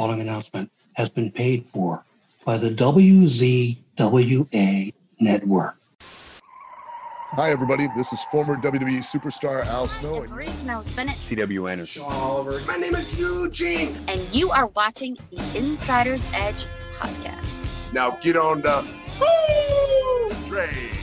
following announcement has been paid for by the WZWA network. Hi, everybody. This is former WWE superstar Al Snow. Reese Nels Bennett. T.W. Anderson. Sean Oliver. My name is Eugene. And you are watching the Insider's Edge podcast. Now get on the train.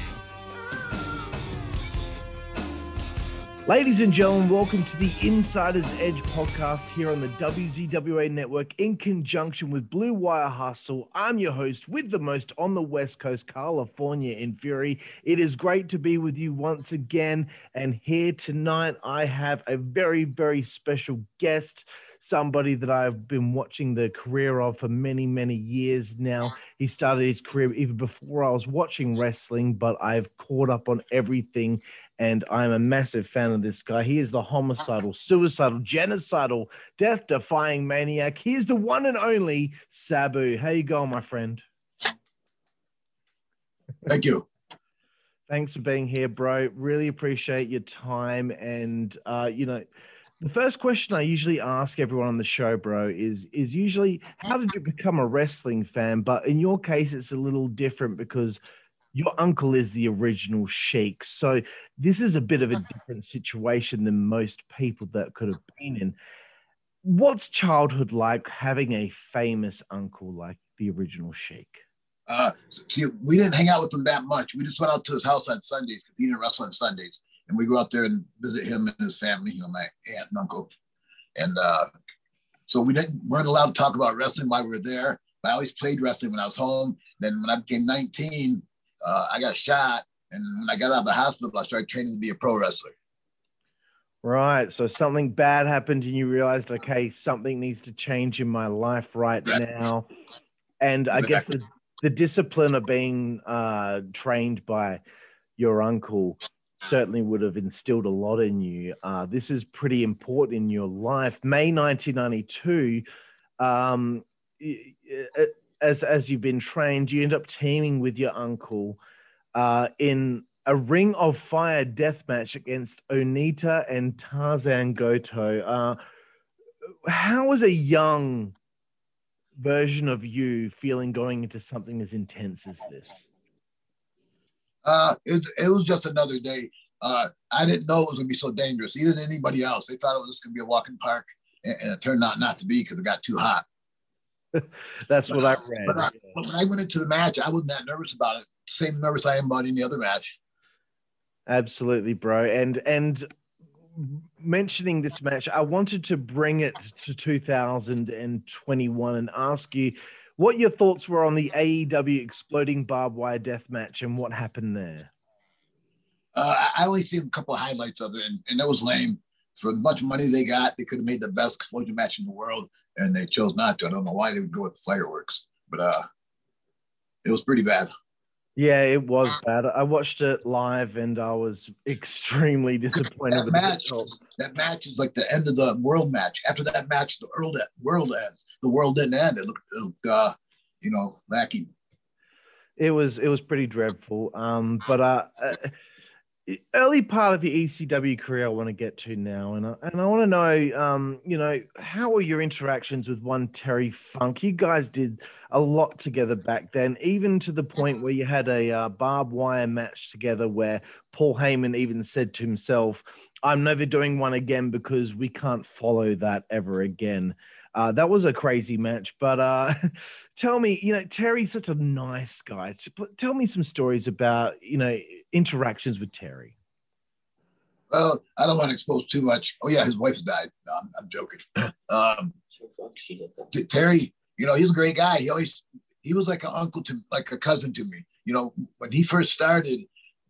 Ladies and gentlemen, welcome to the Insider's Edge podcast here on the WZWA network in conjunction with Blue Wire Hustle. I'm your host with the most on the West Coast, Karlifornia in Fury. It is great to be with you once again. And here tonight, I have a very, very special guest somebody that I've been watching the career of for many, many years now. He started his career even before I was watching wrestling, but I've caught up on everything and I'm a massive fan of this guy. He is the homicidal, suicidal, genocidal, death defying maniac. He is the one and only Sabu. How you going, my friend? Thank you. Thanks for being here, bro. Really appreciate your time. And uh, you know, the first question I usually ask everyone on the show, bro, is is usually how did you become a wrestling fan? But in your case, it's a little different because your uncle is the original sheik. So this is a bit of a different situation than most people that could have been in. What's childhood like having a famous uncle like the original sheik? Uh, see, we didn't hang out with him that much. We just went out to his house on Sundays because he didn't wrestle on Sundays. And we go out there and visit him and his family, you know, my aunt and uncle. And uh, so we didn't weren't allowed to talk about wrestling while we were there. But I always played wrestling when I was home. Then when I became 19, uh, I got shot, and when I got out of the hospital, I started training to be a pro wrestler. Right. So something bad happened, and you realized, okay, something needs to change in my life right now. And I guess the, the discipline of being uh, trained by your uncle certainly would have instilled a lot in you. Uh, this is pretty important in your life. May 1992, um, as as you've been trained, you end up teaming with your uncle uh, in a Ring of Fire death match against Onita and Tarzan Goto. Uh, how was a young version of you feeling going into something as intense as this? Uh, it, it was just another day. Uh, I didn't know it was going to be so dangerous, either than anybody else. They thought it was just going to be a walking park, and, and it turned out not to be because it got too hot. That's but, what I read. But, I, when I went into the match, I wasn't that nervous about it. Same nervous I am about any other match. Absolutely, bro. And and mentioning this match, I wanted to bring it to 2021 and ask you what your thoughts were on the AEW exploding barbed wire death match and what happened there. Uh, I only seen a couple of highlights of it, and, and it was lame. For as much money they got, they could have made the best explosion match in the world and they chose not to. I don't know why they would go with the fireworks, but uh, it was pretty bad. Yeah, it was bad. I watched it live and I was extremely disappointed. that match, that match is like the end of the world match. After that match, the world world ends. The world didn't end. It looked, it looked uh, you know, lacking. It was it was pretty dreadful. Um, but uh, uh early part of your ECW career I want to get to now, and I, and I want to know, um, you know, how were your interactions with one Terry Funk? You guys did a lot together back then, even to the point where you had a uh, barbed wire match together, where Paul Heyman even said to himself, "I'm never doing one again because we can't follow that ever again." Uh, that was a crazy match, but uh, tell me, you know, Terry's such a nice guy. Tell me some stories about, you know, interactions with Terry? Well, I don't want to expose too much. Oh yeah, his wife died. No, I'm, I'm joking. um, Terry, you know, he's a great guy. He always he was like an uncle to like a cousin to me. You know, when he first started,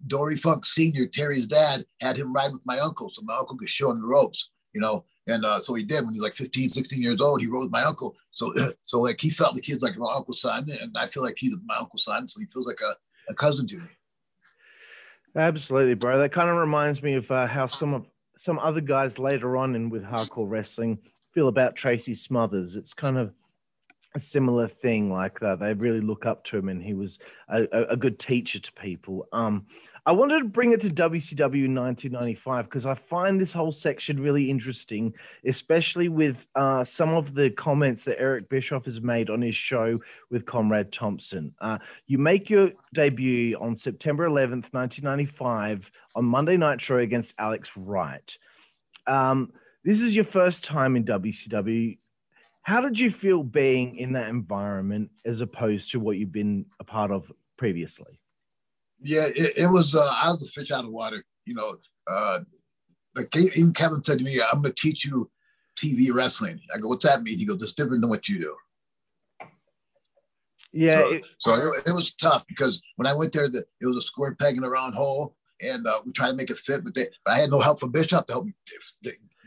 Dory Funk Senior, Terry's dad, had him ride with my uncle, so my uncle could show him the ropes. You know, and uh, so he did when he was like 15, 16 years old. He rode with my uncle. So, so like he felt the kid's like my uncle's son, and I feel like he's my uncle's son. So he feels like a, a cousin to me. Absolutely, bro. That kind of reminds me of uh, how some of some other guys later on in with hardcore wrestling feel about Tracy Smothers. It's kind of a similar thing. Like that. they really look up to him, and he was a, a, good teacher to people. Um, I wanted to bring it to WCW in 1995 because I find this whole section really interesting, especially with uh, some of the comments that Eric Bischoff has made on his show with Conrad Thompson. Uh, you make your debut on September 11th, 1995, on Monday Nitro against Alex Wright. Um, this is your first time in WCW. How did you feel being in that environment as opposed to what you've been a part of previously? Yeah, it, it was. Uh, I was a fish out of water. You know, uh, like even Kevin said to me, "I'm going to teach you TV wrestling." I go, "What's that mean?" He goes, "It's different than what you do." Yeah. So, it- so it, it was tough because when I went there, the, it was a square peg in a round hole, and uh, we tried to make it fit, but, they, but I had no help from Bischoff to help me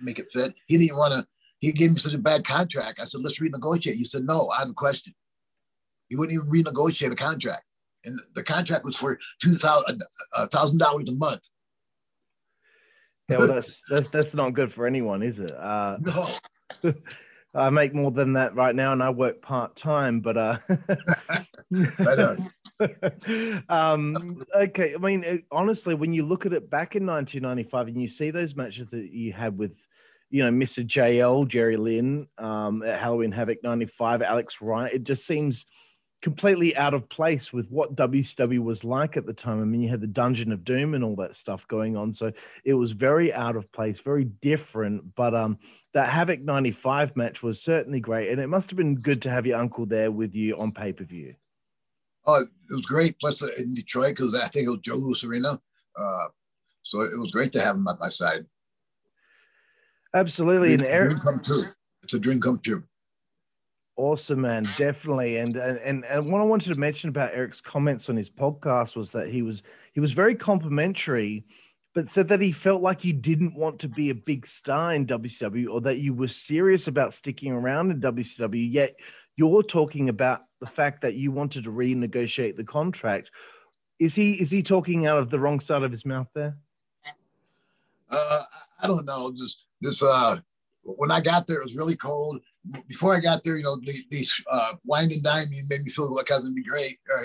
make it fit. He didn't want to. He gave me such a bad contract. I said, "Let's renegotiate." He said, "No, I have a question." He wouldn't even renegotiate a contract, and the contract was for two thousand thousand dollars a month. yeah, well, that's, that's that's not good for anyone, is it? Uh, No, I make more than that right now, and I work part time. But uh, um, okay. I mean, honestly, when you look at it back in 1995, and you see those matches that you had with, you know, Mr. JL, Jerry Lynn, um, at Halloween Havoc '95, Alex Wright, it just seems completely out of place with what WCW was like at the time. I mean, you had the Dungeon of Doom and all that stuff going on, so it was very out of place, very different. But um, that Havoc 95 match was certainly great. And it must have been good to have your uncle there with you on pay per view. oh, it was great. Plus uh, in Detroit, because I think it was Joe Arena. Uh, so it was great to have him at my side. Absolutely. It's Eric, dream come true. It's a dream come true. awesome, man. Definitely. And, and, and, and what I wanted to mention about Eric's comments on his podcast was that he was, he was very complimentary, but said that he felt like you didn't want to be a big star in WCW or that you were serious about sticking around in WCW, yet you're talking about the fact that you wanted to renegotiate the contract. Is he is he talking out of the wrong side of his mouth there? Uh, I don't know. Just this. Uh, when I got there, it was really cold. Before I got there, you know, the- these uh, wine and dining made me feel like I was gonna be great. Or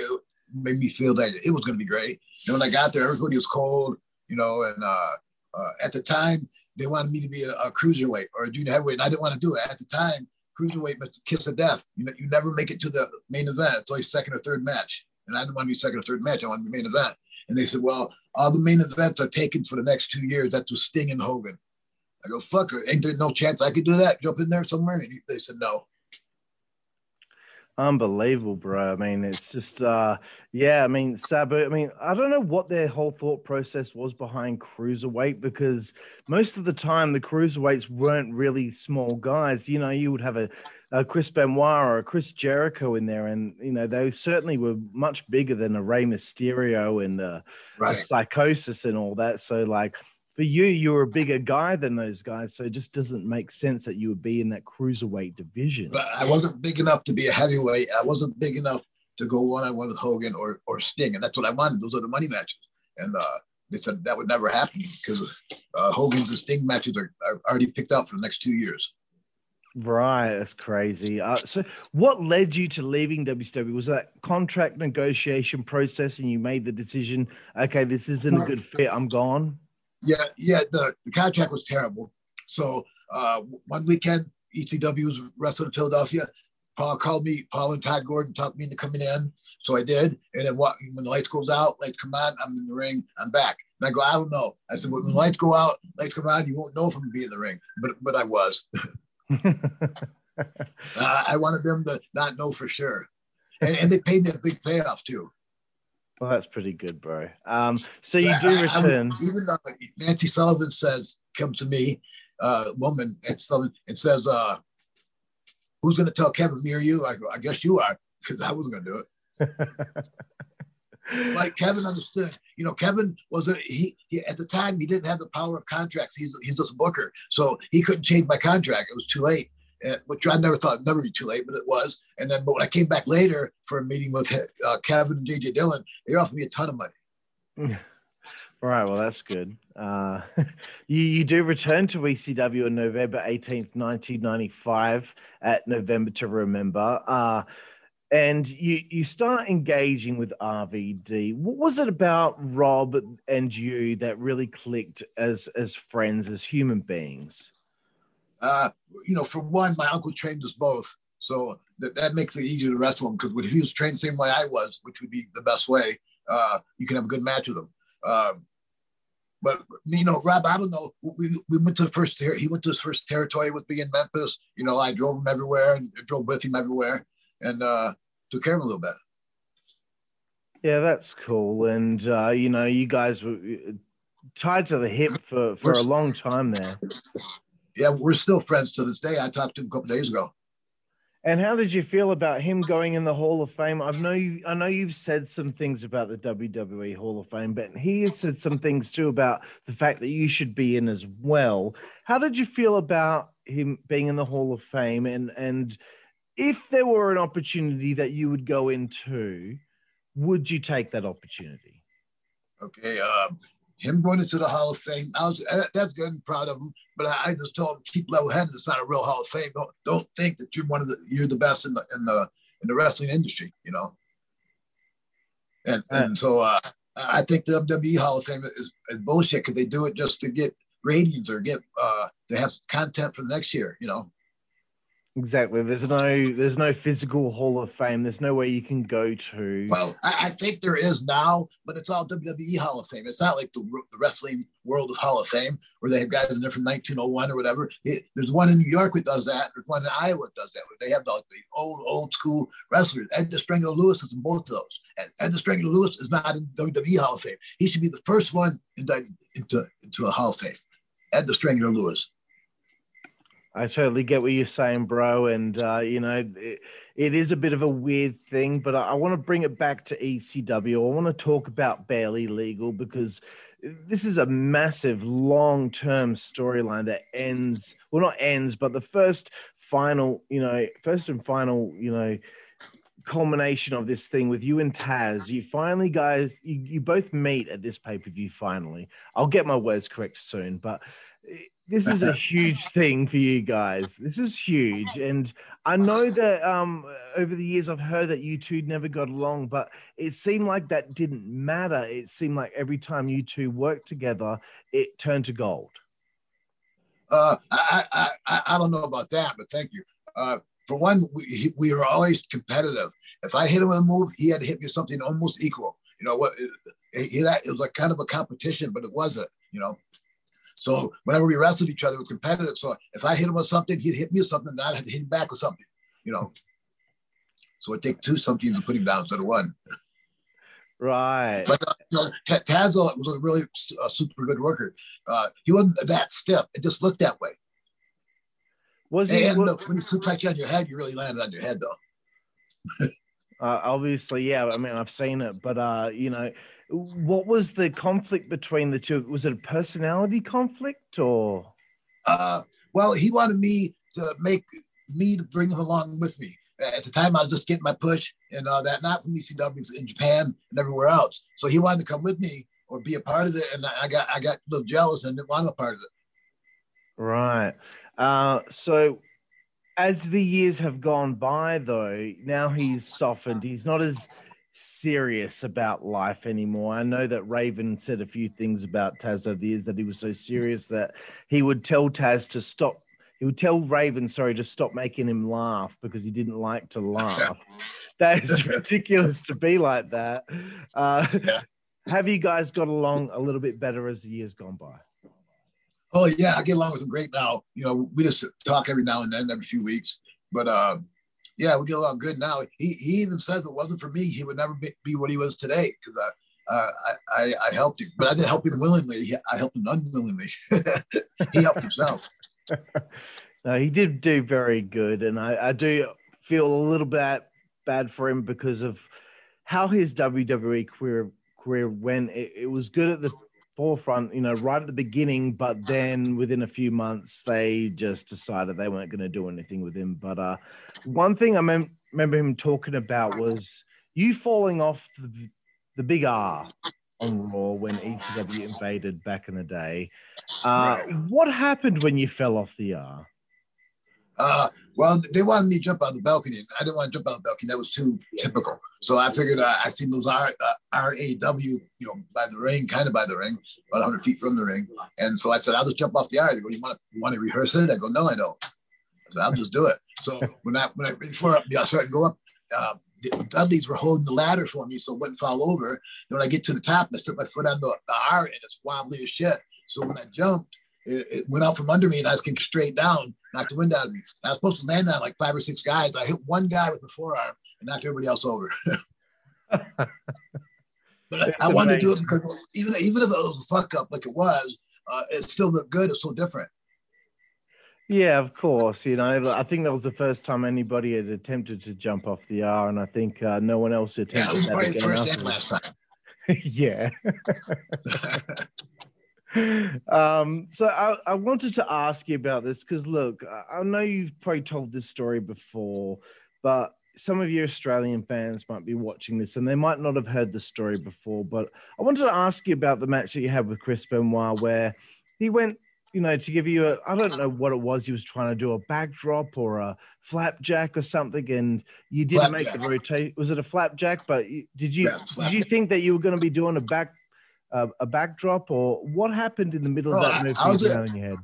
made me feel that it was gonna be great. And when I got there, everybody was cold. You know, and uh, uh, at the time they wanted me to be a, a cruiserweight or a junior heavyweight, and I didn't want to do it. At the time, cruiserweight the kiss of death. You know, you never make it to the main event. It's always second or third match, and I didn't want to be second or third match. I wanted to be main event. And they said, well, all the main events are taken for the next two years. That's with Sting and Hogan. I go, fuck it. Ain't there no chance I could do that? Jump in there somewhere? And they said, no. Unbelievable, bro. I mean, it's just, uh, yeah. I mean, Sabu. I mean, I don't know what their whole thought process was behind cruiserweight because most of the time the cruiserweights weren't really small guys. You know, you would have a, a Chris Benoit or a Chris Jericho in there, and you know they certainly were much bigger than a Rey Mysterio and uh, a Psychosis and all that. So, like for you, you're a bigger guy than those guys, so it just doesn't make sense that you would be in that cruiserweight division. But I wasn't big enough to be a heavyweight. I wasn't big enough to go one on one with Hogan or, or Sting. And that's what I wanted. Those are the money matches. And uh, they said that would never happen because uh, Hogan's and Sting matches are, are already picked out for the next two years. Right, that's crazy. Uh, so, what led you to leaving WCW? Was that contract negotiation process, and you made the decision? Okay, this isn't a good fit. I'm gone. Yeah, yeah. The, the contract was terrible. So uh, one weekend, ECW was wrestling in Philadelphia. Paul called me. Paul and Todd Gordon talked me into coming in, so I did. And then what, when the lights goes out, lights come on, I'm in the ring. I'm back. And I go, I don't know. I said, when the lights go out, lights come on, you won't know if I'm gonna be in the ring. But but I was. Uh, I wanted them to not know for sure. And, and they paid me a big payoff too. Well, that's pretty good, bro. Um, so you I- do I- I return. even though Nancy Sullivan says, comes to me, uh, woman, Sullivan, and says, uh, who's going to tell Kevin, me or you? I go, I guess you are, because I wasn't going to do it. Like Kevin understood, you know, Kevin wasn't, he, he, at the time, he didn't have the power of contracts. He's, he's just a booker. So he couldn't change my contract. It was too late. And, which I never thought it'd never be too late, but it was. And then, but when I came back later for a meeting with uh, Kevin and JJ Dillon, they offered me a ton of money. All right, well, that's good. Uh, you, you do return to ECW on November 18th, 1995, at November to Remember. Uh, and you you start engaging with RVD. What was it about Rob and you that really clicked as as friends, as human beings? Uh, you know, for one, my uncle trained us both, so that, that makes it easier to wrestle him. Because if he was trained the same way I was, which would be the best way, uh, you can have a good match with him. Um, but you know, Rob, I don't know. We, we went to the first. Ter- he went to his first territory with me in Memphis. You know, I drove him everywhere and drove with him everywhere, and uh, took care of him a little bit. Yeah, that's cool. And uh, you know, you guys were uh, tied to the hip for for a long time there. Yeah, we're still friends to this day. I talked to him a couple days ago. And how did you feel about him going in the Hall of Fame? I know you, I know you've said some things about the WWE Hall of Fame, but he has said some things too about the fact that you should be in as well. How did you feel about him being in the Hall of Fame? And and if there were an opportunity that you would go into, would you take that opportunity? Okay, um, him going into the Hall of Fame, I was uh, that's good and proud of him. But I, I just told him keep level headed. It's not a real Hall of Fame. Don't don't think that you're one of the you're the best in the in the in the wrestling industry. You know. And and so uh, I think the WWE Hall of Fame is, is bullshit because they do it just to get ratings or get uh to have content for the next year. You know. Exactly. There's no there's no physical Hall of Fame. There's nowhere you can go to. Well, I, I, think there is now, but it's all WWE Hall of Fame. It's not like the, the wrestling world of Hall of Fame where they have guys in there from 1901 or whatever. It, there's one in New York that does that. There's one in Iowa that does that. Where they have the, the old old school wrestlers. Ed the Strangler Lewis is in both of those. And Ed the Strangler Lewis is not in WWE Hall of Fame. He should be the first one indicted into into a Hall of Fame. Ed the Strangler Lewis. I totally get what you're saying, bro. And, uh, you know, it, it is a bit of a weird thing, but I, I want to bring it back to ECW. I want to talk about Barely Legal because this is a massive long term storyline that ends, well, not ends, but the first final, you know, first and final, you know, culmination of this thing with you and Taz. You finally, guys, you, you both meet at this pay per view finally. I'll get my words correct soon, but this is a huge thing for you guys. This is huge, and I know that um, over the years I've heard that you two never got along, but it seemed like that didn't matter. It seemed like every time you two worked together, it turned to gold. Uh, I, I, I, I don't know about that, but thank you. Uh, for one, we, we were always competitive. If I hit him with a move, he had to hit me with something almost equal. You know what? It, it, it was like kind of a competition, but it wasn't. You know. So whenever we wrestled each other, it was competitive. So if I hit him with something, he'd hit me with something, and I'd have to hit him back with something, you know. So it take two something to put him down instead of one. Right. But uh, you know, Tazo was a really uh, super good worker. Uh, he wasn't that stiff. It just looked that way. Was he? And was, look, when you suplex you on your head, you really landed on your head, though. uh, obviously, yeah. I mean, I've seen it, but uh, you know, what was the conflict between the two? Was it a personality conflict or? Uh, well, he wanted me to make me to bring him along with me. At the time, I was just getting my push and uh, that not from ECW in Japan and everywhere else. So he wanted to come with me or be a part of it, and I got I got a little jealous and didn't want a part of it. Right. Uh, so as the years have gone by, though, now he's softened. He's not as serious about life anymore. I know that Raven said a few things about Taz over the years that he was so serious that he would tell Taz to stop. He would tell Raven, sorry, to stop making him laugh because he didn't like to laugh. that is ridiculous to be like that. Uh, yeah. Have you guys got along a little bit better as the years gone by? Oh yeah, I get along with him great now. You know, we just talk every now and then, every few weeks. But uh, yeah, we get along good now. He, he even says if it wasn't for me, he would never be, be what he was today because I, uh, I, I, I helped him, but I didn't help him willingly. I helped him unwillingly. he helped himself. no, he did do very good, and I, I do feel a little bit bad for him because of how his WWE career career went. It, it was good at the forefront, you know, right at the beginning, but then within a few months, they just decided they weren't going to do anything with him. But uh, one thing I mem- remember him talking about was you falling off the, the big R on Raw when ECW invaded back in the day. Uh, right. What happened when you fell off the R? Uh, well, they wanted me to jump out the balcony. and I didn't want to jump out the balcony. That was too typical. So I figured uh, I seen those R, uh, RAW, you know, by the ring, kind of by the ring, about 100 feet from the ring. And so I said, I'll just jump off the R. They go, you want to want to rehearse it? I go, no, I don't. I said, I'll just do it. So when I when I before I started to go up, uh, the Dudleys were holding the ladder for me so it wouldn't fall over. And when I get to the top, I stick my foot on the, the R and it's wobbly as shit. So when I jumped, it, it went out from under me and I was getting straight down, knocked the wind out of me. I was supposed to land on like five or six guys. I hit one guy with the forearm and knocked everybody else over. but I, I wanted to do it because even even if it was a fuck up like it was, uh, it still looked good. It's so different. Yeah, of course. You know, I think that was the first time anybody had attempted to jump off the R, and I think uh, no one else attempted. Yeah, it was that again first and last time. yeah. um, so I, I wanted to ask you about this because look, I, know you've probably told this story before, but some of your Australian fans might be watching this and they might not have heard the story before. But I wanted to ask you about the match that you had with Chris Benoit, where he went, you know, to give you a, I don't know what it was, he was trying to do a backdrop or a flapjack or something, and you didn't make the Flapjack. rotation. Was it a flapjack? But you, did you Yeah, did you think that you were going to be doing a back uh, a backdrop, or what happened in the middle of Oh, that I- move I you just- down in your head?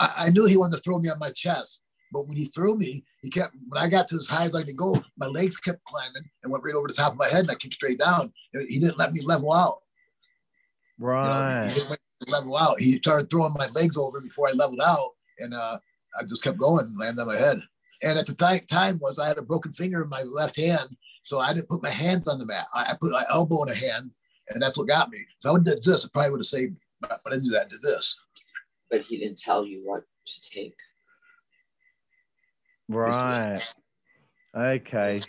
I, I knew he wanted to throw me on my chest, but when he threw me, he kept. When I got to as high as I could go, my legs kept climbing and went right over the top of my head, and I came straight down. He didn't let me level out. You know, Right. he didn't level out. He started throwing my legs over before I leveled out, and uh, I just kept going, and landed on my head. And at the time, time was I had a broken finger in my left hand, so I didn't put my hands on the mat. I, I put my elbow in a hand, and that's what got me. If I would have did this, I probably would have saved. me, But I didn't do that. I did this. but he didn't tell you what to take. Right. Okay.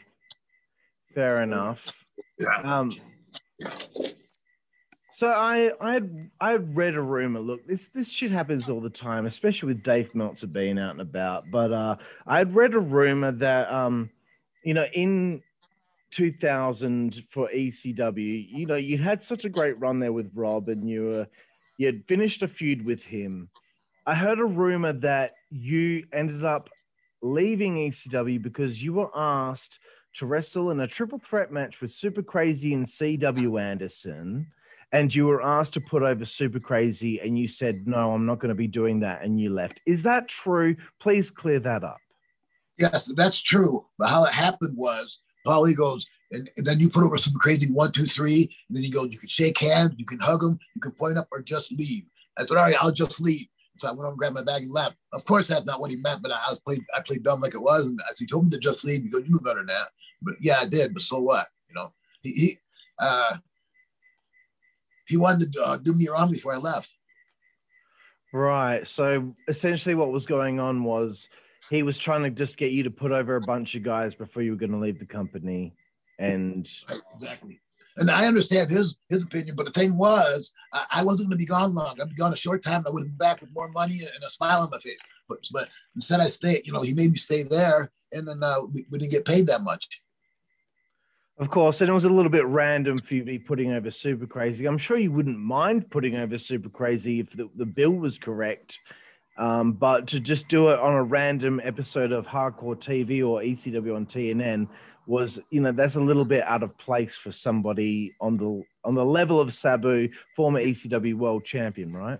Fair enough. Yeah. Um. So I I I read a rumor. Look, this this shit happens all the time, especially with Dave Meltzer being out and about. But uh, I had read a rumor that um, you know, in 2000 for ECW, you know, you had such a great run there with Rob, and you were you had finished a feud with him. I heard a rumor that you ended up leaving ECW because you were asked to wrestle in a triple threat match with Super Crazy and CW Anderson. And you were asked to put over Super Crazy, and you said, No, I'm not going to be doing that. And you left. Is that true? Please clear that up. Yes, that's true. But how it happened was Paulie goes, and, and then you put over Super Crazy one, two, three. And then he goes, you can shake hands, you can hug him, you can point up or just leave. I said, all right, I'll just leave. So I went over and grabbed my bag and left. Of course, that's not what he meant, but I, I played, I played dumb like it was. And as he told me to just leave, he goes, you know better than that. But yeah, I did. But so what? You know, he, he, uh, he wanted to uh, do me wrong before I left. Right. So essentially, what was going on was he was trying to just get you to put over a bunch of guys before you were going to leave the company. And Exactly. And I understand his his opinion, but the thing was, I, I wasn't going to be gone long. I'd be gone a short time. I would have been back with more money and a smile on my face. But, but instead, I stayed. You know, he made me stay there, and then uh, we, we didn't get paid that much. Of course, and it was a little bit random for you to be putting over Super Crazy. I'm sure you wouldn't mind putting over Super Crazy if the, the bill was correct. Um, but to just do it on a random episode of Hardcore TV or ECW on TNN was, you know, that's a little bit out of place for somebody on the on the level of Sabu, former ECW world champion, right?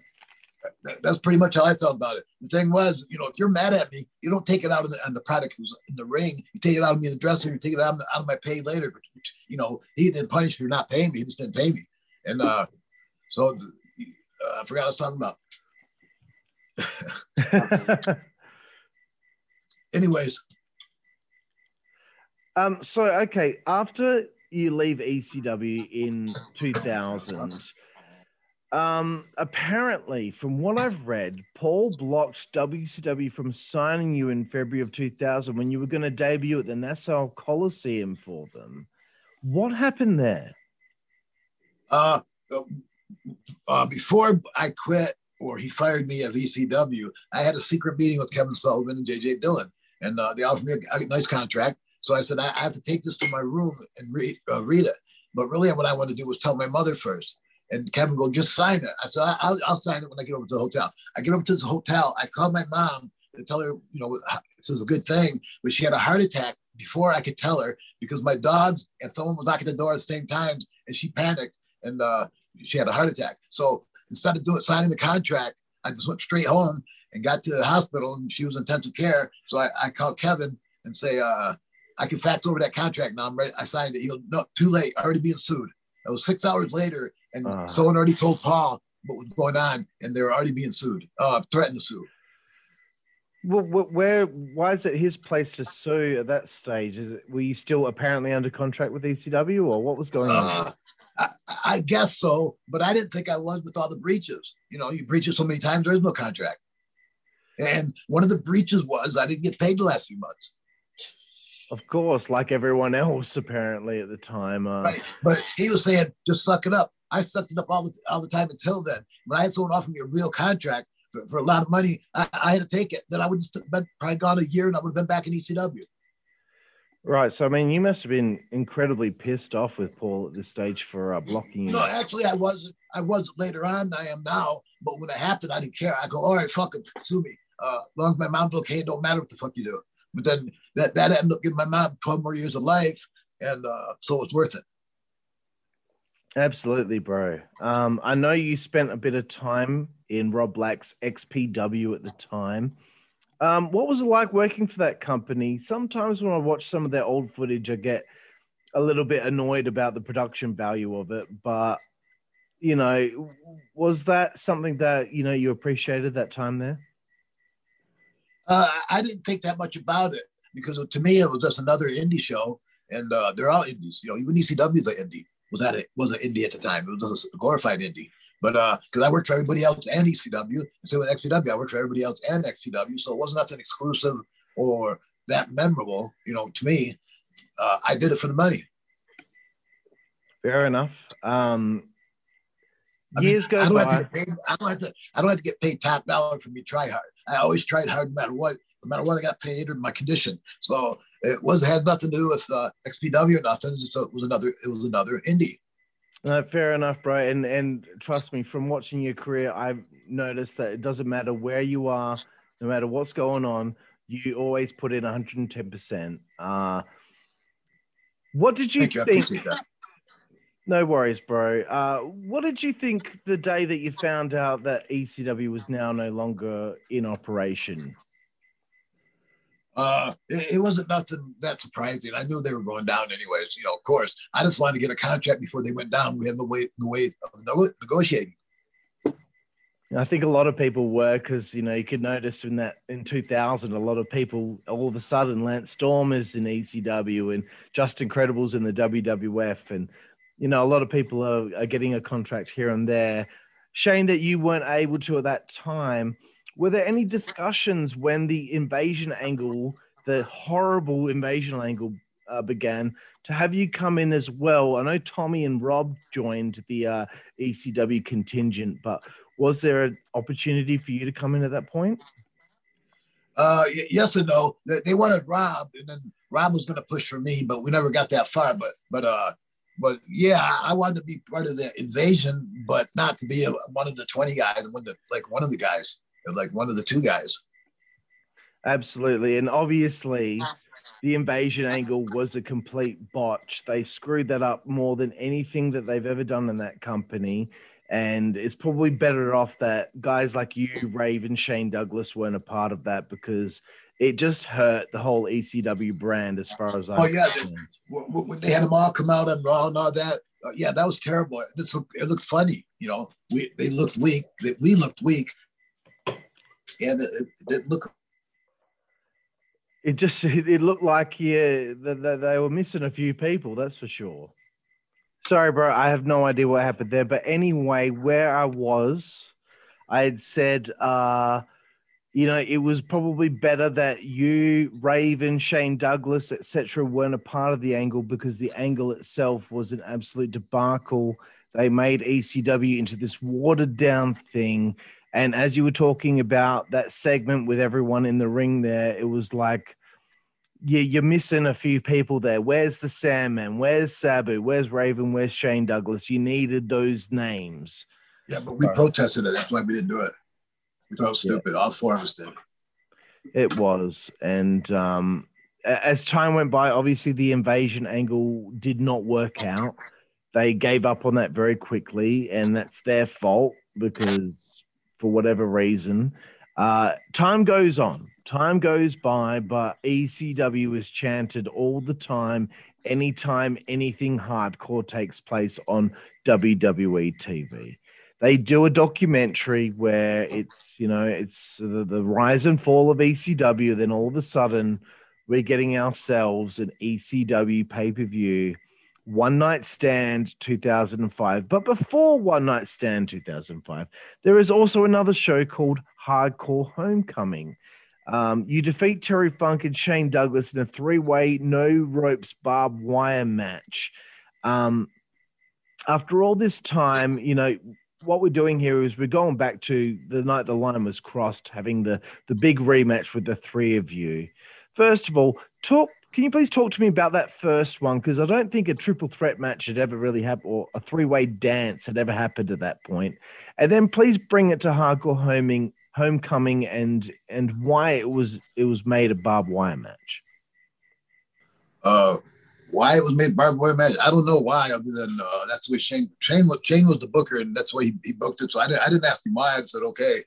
That's pretty much how I felt about it. The thing was, you know, if you're mad at me, you don't take it out of the, on the product who's in the ring. You take it out of me in the dressing room. You take it out of, out of my pay later. Which, you know, he didn't punish me for not paying me. He just didn't pay me. And uh, so uh, I forgot what I was talking about. Anyways, Um, so okay, after you leave ECW in 2000, um, apparently, from what I've read, Paul blocked WCW from signing you in February of 2000 when you were going to debut at the Nassau Coliseum for them. What happened there? uh, uh, before I quit or he fired me at ECW, I had a secret meeting with Kevin Sullivan and JJ Dillon, and uh, they offered me a, a nice contract. So I said I, I have to take this to my room and read uh, read it. But really, what I wanted to do was tell my mother first. And Kevin go, just sign it. I said, I'll, I'll sign it when I get over to the hotel. I get over to the hotel. I called my mom to tell her, you know, this is a good thing, but she had a heart attack before I could tell her because my dogs and someone was knocking the door at the same time, and she panicked and uh, she had a heart attack. So instead of doing signing the contract, I just went straight home and got to the hospital, and she was in intensive care. So I, I called Kevin and say, uh, I can fax over that contract now. I'm ready. I signed it. He'll no, too late. Already being sued. It was six hours later, and Uh. someone already told Paul what was going on, and they were already being sued, uh, threatened to sue. Well, wh- where? Why is it his place to sue at that stage? Is it? Were you still apparently under contract with ECW, or what was going on? Uh, I, I guess so, but I didn't think I was with all the breaches. You know, you breach it so many times, there is no contract. And one of the breaches was I didn't get paid the last few months. Of course, like everyone else, apparently at the time. Uh, Right. But he was saying, just suck it up. I sucked it up all the all the time until then. When I had someone offer me a real contract for, for a lot of money, I, I had to take it. Then I would have been probably gone a year and I would have been back in ECW. Right. So, I mean, you must have been incredibly pissed off with Paul at this stage for uh, blocking you. No, actually, I wasn't. I wasn't later on. I am now. But when it happened, I didn't care. I go, all right, fuck it, sue me. Uh, as long as my mom's okay, it don't matter what the fuck you do. But then that that ended up giving my mom 12 more years of life, and uh, so it's worth it. Absolutely, bro. Um, I know you spent a bit of time in Rob Black's XPW at the time. Um, what was it like working for that company? Sometimes when I watch some of their old footage, I get a little bit annoyed about the production value of it. But you know, was that something that you know you appreciated that time there? Uh, I didn't think that much about it because to me it was just another indie show, and uh, they're all indies. You know, even ECW is an indie. Was that it? Was an indie at the time? It was a glorified indie. But uh because I worked for everybody else and ECW, so with XPW, I worked for everybody else and XPW, so it wasn't nothing exclusive or that memorable. You know, to me, uh, I did it for the money. Fair enough. Um, I mean, years go I don't, have by. to get paid, I don't have to. I don't have to get paid top dollar for me try hard. I always tried hard, no matter what, no matter what I got paid or my condition. So it was had nothing to do with uh, XPW or nothing. So it was another. It was another indie. No, fair enough, bro. And and trust me, from watching your career, I've noticed that it doesn't matter where you are, no matter what's going on, you always put in 110. percent Uh What did you Thank think? that. No worries, bro. Uh, what did you think the day that you found out that ECW was now no longer in operation? Uh, it, it wasn't nothing that surprising. I knew they were going down anyways. You know, of course. I just wanted to get a contract before they went down. We had no way, no way of nego- negotiating. I think a lot of people were because you know you could notice in that in 2000 a lot of people all of a sudden Lance Storm is in ECW and Justin Credible's in the WWF and you know a lot of people are, are getting a contract here and there. Shane, that you weren't able to at that time. Were there any discussions when the invasion angle, the horrible invasion angle, uh, began to have you come in as well? I know Tommy and Rob joined the uh, ECW contingent, but was there an opportunity for you to come in at that point? Uh, yes and no. They, they wanted Rob, and then Rob was going to push for me, but we never got that far. But but uh, but yeah, I wanted to be part of the invasion, but not to be a, one of the twenty guys, one of the, like one of the guys, like one of the two guys. Absolutely. And obviously, the invasion angle was a complete botch. They screwed that up more than anything that they've ever done in that company. And it's probably better off that guys like you, Raven, Shane Douglas, weren't a part of that because it just hurt the whole ECW brand as far as I'm Oh, yeah, they- concerned. Wh- wh- When they had them all come out on Raw and all that, uh, yeah, that was terrible. This look, it looked funny, you know. We they looked weak. We looked weak, and it, it, looked It just it looked like yeah that they were missing a few people. That's for sure. Sorry, bro. I have no idea what happened there. But anyway, where I was, I had said, uh, you know, it was probably better that you, Raven, Shane Douglas, etc., weren't a part of the angle because the angle itself was an absolute debacle. They made ECW into this watered down thing. And as you were talking about that segment with everyone in the ring there, it was like, yeah, you're missing a few people there. Where's the Sandman? Where's Sabu? Where's Raven? Where's Shane Douglas? You needed those names. yeah. But we protested it. That's why we didn't do it. We thought it was Yeah. stupid. All four of us did. It was, and um, as time went by, obviously the invasion angle did not work out. They gave up on that very quickly, and that's their fault because for whatever reason. Uh, time goes on, time goes by, but ECW is chanted all the time, anytime anything hardcore takes place on WWE TV. They do a documentary where it's, you know, it's the, the rise and fall of ECW. Then all of a sudden, we're getting ourselves an ECW pay per view. One Night Stand 2005. But before One Night Stand 2005, there is also another show called Hardcore Homecoming. Um, you defeat Terry Funk and Shane Douglas in a three way, no ropes, barbed wire match. Um, after all this time, you know, what we're doing here is we're going back to the night the line was crossed, having the, the big rematch with the three of you. First of all, talk. Can you please talk to me about that first one? Because I don't think a triple threat match had ever really happened, or a three way dance had ever happened at that point. And then please bring it to hardcore homing, homecoming, and and why it was it was made a barbed wire match. Uh, why it was made barbed wire match, I don't know why. Other than uh, that's the way Shane Shane was Shane was the booker, and that's why he, he booked it. So I didn't I didn't ask him why. I said okay.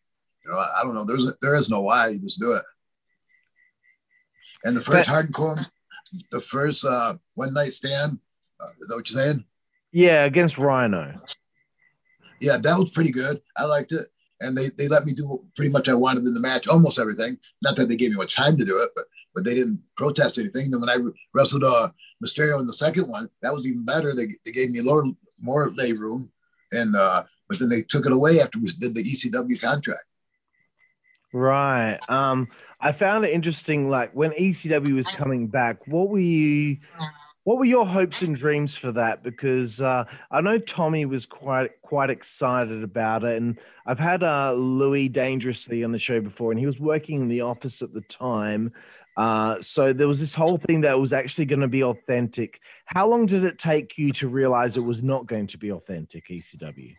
You know, I, I don't know. There's a, there is no why. You just do it. And the first but, hardcore, the first uh, one night stand. Uh, is that what you're saying? Yeah, against Rhino. Yeah, that was pretty good. I liked it, and they they let me do pretty much I wanted in the match, almost everything. Not that they gave me much time to do it, but but they didn't protest anything. Then when I wrestled uh, Mysterio in the second one, that was even better. They, they gave me more more lay room, and uh, but then they took it away after we did the ECW contract. Right. Um, I found it interesting. Like when ECW was coming back, what were you? What were your hopes and dreams for that? Because uh, I know Tommy was quite quite excited about it, and I've had uh, Lou D'Angeli on the show before, and he was working in the office at the time. Uh, so there was this whole thing that was actually going to be authentic. How long did it take you to realize it was not going to be authentic, ECW?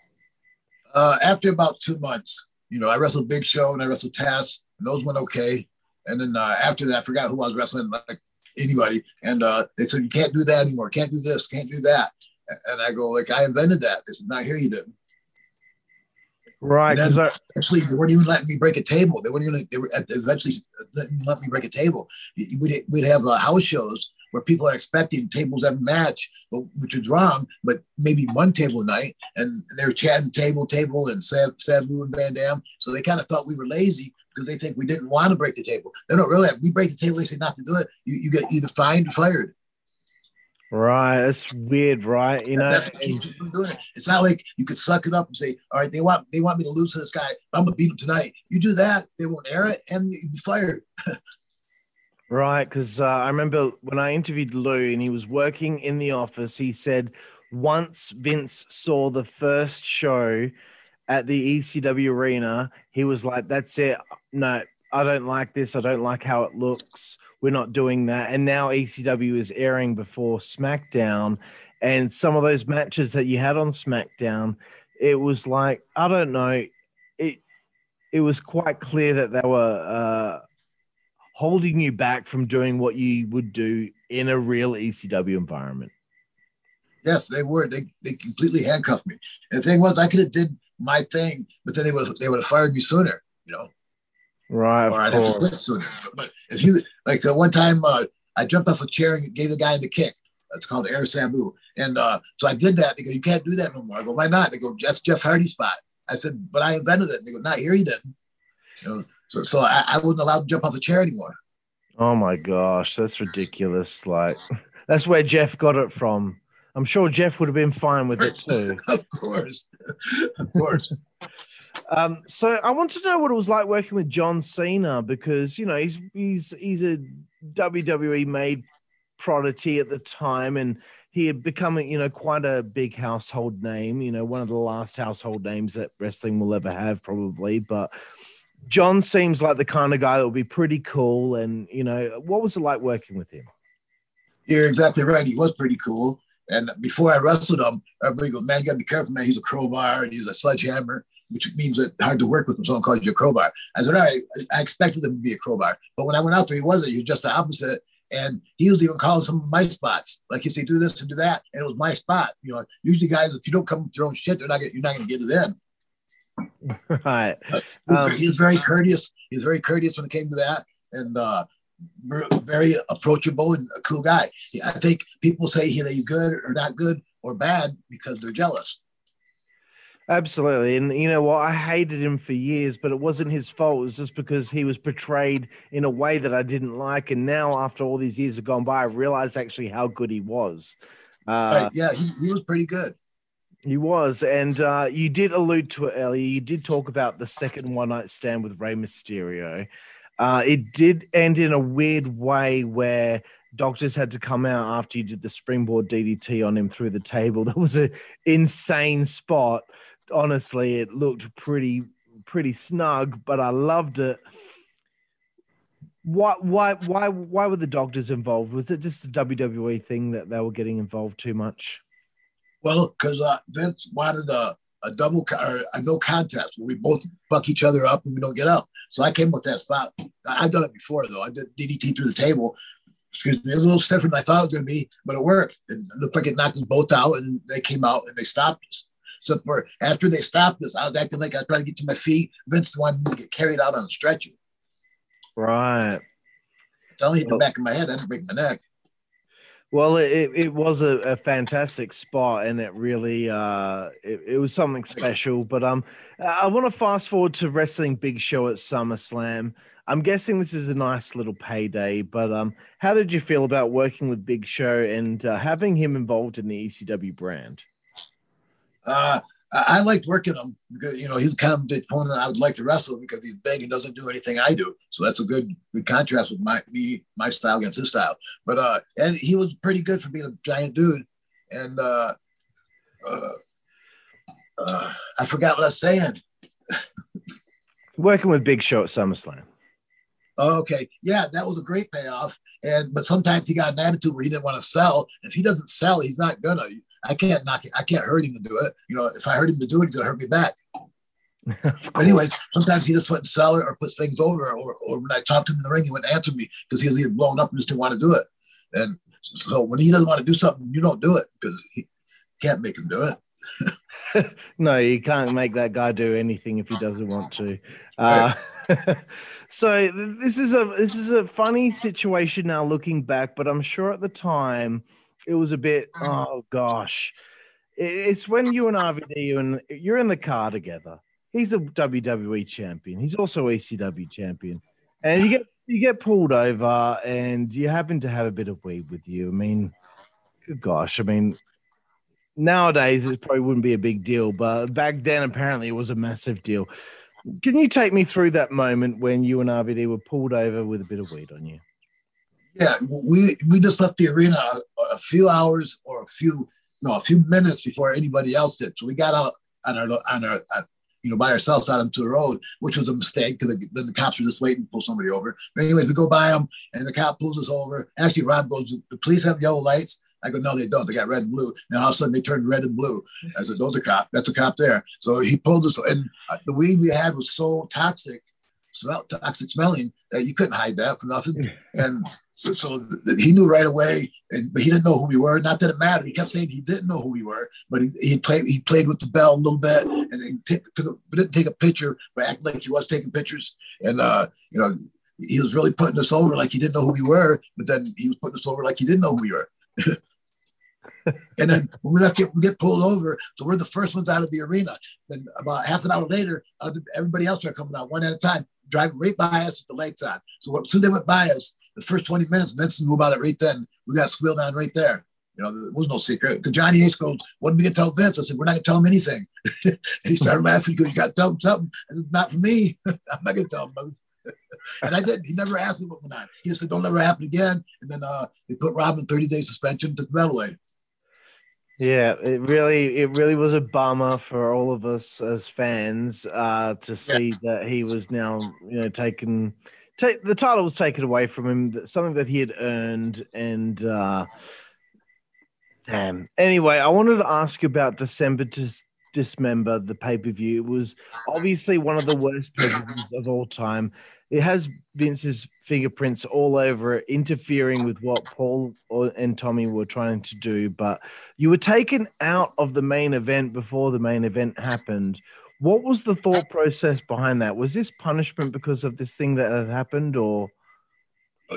Uh, after about two months, you know, I wrestled Big Show and I wrestled Taz, and those went okay. And then uh, after that, I forgot who I was wrestling, like anybody. And uh, they said, you can't do that anymore. Can't do this. Can't do that. And I go, like, I invented that. They said, not here, you didn't. Right. And then, I, actually, they weren't even letting me break a table. They weren't even, they were eventually letting let me break a table. We'd, we'd have uh, house shows where people are expecting tables every match, which is wrong, but maybe one table a night. And they're chatting table, table, and Sabu and Van Dam. So they kind of thought we were lazy because they think we didn't want to break the table. They don't really. Have we break the table. They say not to do it. You, you get either fined or fired. Right, that's weird, right? You know, it. It's not like you could suck it up and say, "All right, they want they want me to lose to this guy. I'm gonna beat him tonight." You do that, they won't air it, and you'd be fired. right, because uh, I remember when I interviewed Lou, and he was working in the office. He said once Vince saw the first show at the ECW arena, he was like, "That's it. No, I don't like this. I don't like how it looks. We're not doing that." And now ECW is airing before SmackDown, and some of those matches that you had on SmackDown, it was like I don't know, it it was quite clear that they were uh, holding you back from doing what you would do in a real ECW environment. Yes, they were. They they completely handcuffed me. And the thing was, I could have did my thing, but then they would they would have fired me sooner, you know. Right. Or I'd have to sooner. But if you like uh, one time uh, I jumped off a chair and gave the guy the kick. It's called air sabu. And uh, so I did that. They go, you can't do that no more. I go, why not? They go, that's Jeff Hardy's spot. I said, but I invented it. And they go, not here, you didn't. You know, so, so I, I wasn't allowed to jump off the chair anymore. Oh my gosh, that's ridiculous. Like that's where Jeff got it from. I'm sure Jeff would have been fine with it too. of course. of course. Um, so I want to know what it was like working with John Cena because you know he's he's he's a WWE made prodigy at the time, and he had become you know quite a big household name. You know, one of the last household names that wrestling will ever have, probably. But John seems like the kind of guy that would be pretty cool. And you know, what was it like working with him? You're exactly right. He was pretty cool. And before I wrestled him, everybody goes, "Man, you gotta be careful, man. He's a crowbar and he's a sledgehammer." Which means that hard to work with when someone calls you a crowbar. I said, all right, I expected him to be a crowbar. But when I went out there, he wasn't. He was just the opposite. And he was even calling some of my spots. Like you say, do this and do that. And it was my spot. You know, usually guys, if you don't come with your own shit, they're not gonna, you're not gonna get it in. Right. Um, he was very courteous. He was very courteous when it came to that. And uh very approachable and a cool guy. I think people say he's good or not good or bad because they're jealous. Absolutely. And you know what? I hated him for years, but it wasn't his fault. It was just because he was portrayed in a way that I didn't like. And now, after all these years have gone by, I realize actually how good he was. Uh, right. Yeah, he, he was pretty good. He was. And uh, you did allude to it earlier. You did talk about the second one night stand with Rey Mysterio. Uh, it did end in a weird way where doctors had to come out after you did the springboard DDT on him through the table. That was an insane spot honestly, it looked pretty pretty snug, but I loved it. Why why why why were the doctors involved? Was it just a WWE thing that they were getting involved too much? Well, because uh, Vince wanted a, a double or a no contest where we both buck each other up and we don't get up. So I came with that spot. I've done it before though. I did DDT through the table. Excuse me, it was a little stiffer than I thought it was going to be, but it worked. It looked like it knocked us both out, and they came out and they stopped us. So for after they stopped us, I was acting like I was trying to get to my feet. Vince wanted me to get carried out on a stretcher. Right. It's only hit the back of my head. I didn't break my neck. Well, it, it was a, a fantastic spot, and it really uh, it, it was something special. But um, I want to fast forward to wrestling Big Show at SummerSlam. I'm guessing this is a nice little payday, but um, how did you feel about working with Big Show and uh, having him involved in the ECW brand? Uh, I, I liked working him because you know he's kind of the opponent I would like to wrestle because he's big and doesn't do anything I do. So that's a good good contrast with my me my style against his style. But uh, and he was pretty good for being a giant dude. And uh, uh, uh I forgot what I was saying. Working with Big Show at SummerSlam. Oh, okay, yeah, that was a great payoff. And but sometimes he got an attitude where he didn't want to sell. If he doesn't sell, he's not gonna. I can't knock it. I can't hurt him to do it. You know, if I hurt him to do it, he's gonna hurt me back. but anyways, sometimes he just sell it or puts things over, or, or when I talked to him in the ring, he wouldn't answer me because he was either blown up and just didn't want to do it. And so when he doesn't want to do something, you don't do it because he can't make him do it. no, you can't make that guy do anything if he doesn't want to. Uh, so this is a this is a funny situation now looking back, but I'm sure at the time it was a bit uh-huh. oh gosh it's when you and RVD and you're in the car together. He's a WWE champion. He's also ECW champion, and you get you get pulled over, and you happen to have a bit of weed with you. I mean, good gosh, I mean, nowadays it probably wouldn't be a big deal, but back then apparently it was a massive deal. Can you take me through that moment when you and RVD were pulled over with a bit of weed on you? Yeah, we we just left the arena a, a few hours or a few no a few minutes before anybody else did. So we got out on our on our you know by ourselves out onto the road, which was a mistake because then the cops were just waiting to pull somebody over. But anyways, we go by them and the cop pulls us over. Actually, Rob goes, "The police have yellow lights." I go, no, they don't. They got red and blue. And all of a sudden, they turned red and blue. I said, those are cop. That's a cop there. So he pulled us, and uh, the weed we had was so toxic, smell toxic smelling that you couldn't hide that for nothing. And so, so he knew right away, and but he didn't know who we were. Not that it mattered. He kept saying he didn't know who we were, but he, he played he played with the bell a little bit, and then took, took a, didn't take a picture, but acted like he was taking pictures. And uh, you know, he was really putting us over like he didn't know who we were, but then he was putting us over like he didn't know who we were. and then when we left, get, we get pulled over. So we're the first ones out of the arena. Then about half an hour later, other, everybody else are coming out one at a time, driving right by us with the lights on. So as soon as they went by us, the first 20 minutes, Vincent knew about it right then. We got squealed on right there. You know, there was no secret. Because Johnny Ace goes, What are we going to tell Vince? I said, We're not going to tell him anything. and he started laughing because you got to tell him something. And not for me. I'm not going to tell him. and I didn't. He never asked me what went on. He just said, Don't ever happen again. And then uh, they put Rob in 30 day suspension, took the belt away. Yeah, it really, it really was a bummer for all of us as fans uh, to see yeah. that he was now, you know, taken take the title was taken away from him, something that he had earned, and uh, damn. Anyway, I wanted to ask you about December to dismember the pay per view. It was obviously one of the worst pay of all time. It has Vince's fingerprints all over it, interfering with what Paul and Tommy were trying to do. But you were taken out of the main event before the main event happened. What was the thought process behind that? Was this punishment because of this thing that had happened, or?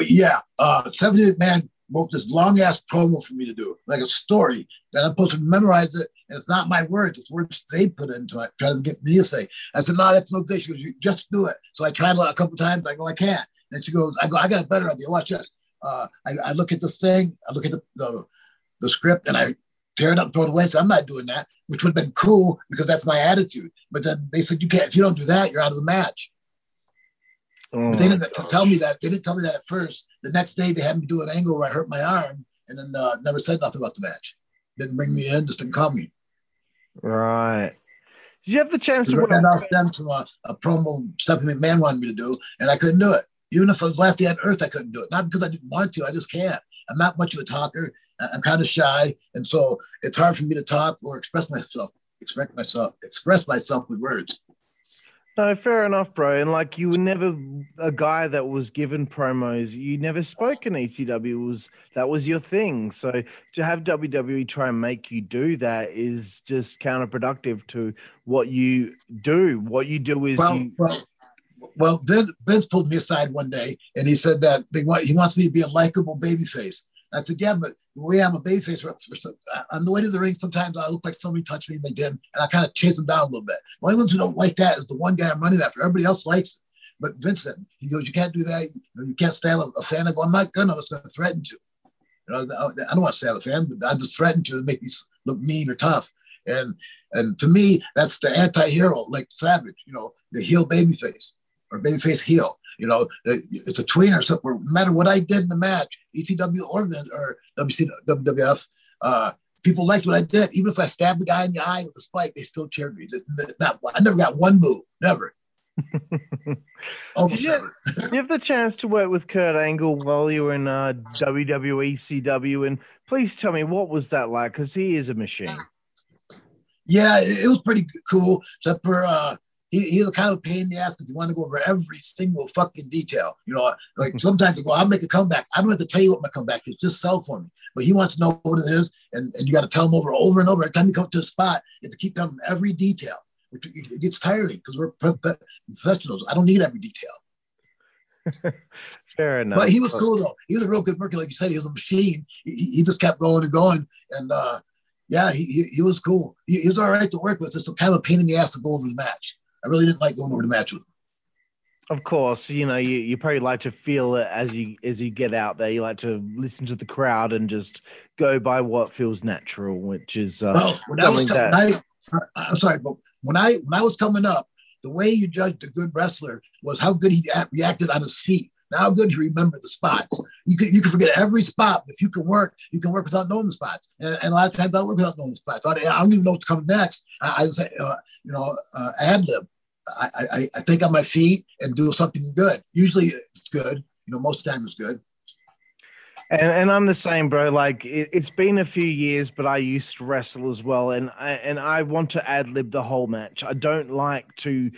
Yeah, uh, 78 man wrote this long ass promo for me to do, like a story that I'm supposed to memorize it. And it's not my words, it's words they put into it, trying to get me to say. I said, no, that's no good. She goes, you just do it. So I tried a couple times. I go, I can't. And she goes, I go, I got a better idea. Watch this. Uh, I, I, look at this thing, I look at the, the, the script, and I tear it up and throw it away. So I'm not doing that, which would have been cool because that's my attitude. But then they said, you can't, if you don't do that, you're out of the match. Oh they didn't tell me that. They didn't tell me that at first. The next day, they had me do an angle where I hurt my arm, and then uh, never said nothing about the match. Didn't bring me in, just didn't call me. Right. Did you have the chance to work? That all stems from a, a promo Stephanie McMahon wanted me to do, and I couldn't do it. Even if it was last day on earth, I couldn't do it. Not because I didn't want to, I just can't. I'm not much of a talker. I'm kind of shy, and so it's hard for me to talk or express myself, express myself, express myself with words. No, fair enough, bro. And like you were never a guy that was given promos. You never spoke in ECW. Was that was your thing? So to have WWE try and make you do that is just counterproductive to what you do. What you do is well, you... well, well. Vince, pulled me aside one day and he said that they want he wants me to be a likable babyface. I said, yeah, but the way I'm a babyface on the way to the ring, sometimes I look like somebody touched me and they didn't, and I kind of chase them down a little bit. The only ones who don't like that is the one guy I'm running after. Everybody else likes it. But Vincent, he goes, you can't do that. You, can't stand a, fan. I go, I'm not gonna. I was going to threaten to. You know, I don't want to stand a fan, but I just threatened to to make me look mean or tough. And and to me, that's the anti-hero, like Savage. You know, the heel babyface or babyface heel. You know, it's a tweener. So no matter what I did in the match, ECW or the or WWF, uh, people liked what I did. Even if I stabbed the guy in the eye with a spike, they still cheered me. Not, I never got one boo. Never. did, you, did you have the chance to work with Kurt Angle while you were in uh, WWE CW? And please tell me what was that like? Because he is a machine. Yeah, it, it was pretty cool. Except for uh, he, he's kind of a pain in the ass because he want to go over every single fucking detail. You know, like sometimes I go, I'll make a comeback. I don't have to tell you what my comeback is, just sell for me. But he wants to know what it is, and, and you got to tell him over over and over. Every time you come to a spot, you have to keep telling him every detail. It, it gets tiring because we're professionals. I don't need every detail. Fair enough. But he was cool though. He was a real good worker, like you said. He was a machine. He, he just kept going and going, and uh, yeah, he, he, he was cool. He, he, was all right to work with. It's kind of a pain in the ass to go over the match. I really didn't like going over the match with him. Of course, you know you, you probably like to feel it as you as you get out there. You like to listen to the crowd and just go by what feels natural, which is uh, well. When I was that... I, I'm sorry, but when I when I was coming up, the way you judged a good wrestler was how good he reacted on his feet. how good he remembered the spots. You can you can forget every spot, but if you can work, you can work without knowing the spots. And, and a lot of times I work without knowing the spots. I, I don't even know what's coming next. I, I just uh, you know uh, ad lib. I, I, I think on my feet and do something good. Usually it's good. You know, most of the time it's good. And, and I'm the same, bro. Like it, has been a few years, but I used to wrestle as well, and I, and I want to ad lib the whole match. I don't like to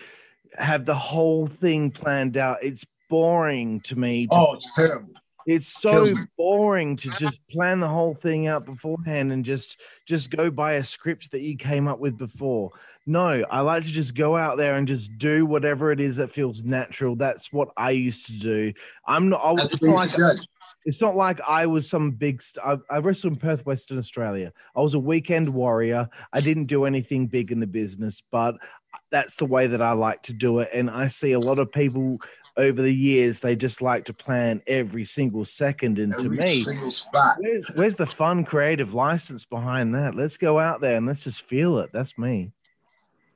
have the whole thing planned out. It's boring to me. To oh, it's terrible. It's so boring to just plan the whole thing out beforehand and just just go by a script that you came up with before. No, I like to just go out there and just do whatever it is that feels natural. That's what I used to do. I'm not. I, it's, not like, it's not like I was some big. St- I, I wrestled in Perth, Western Australia. I was a weekend warrior. I didn't do anything big in the business, but that's the way that I like to do it. And I see a lot of people over the years, they just like to plan every single second. And every to me, where's, where's the fun creative license behind that? Let's go out there and let's just feel it. That's me.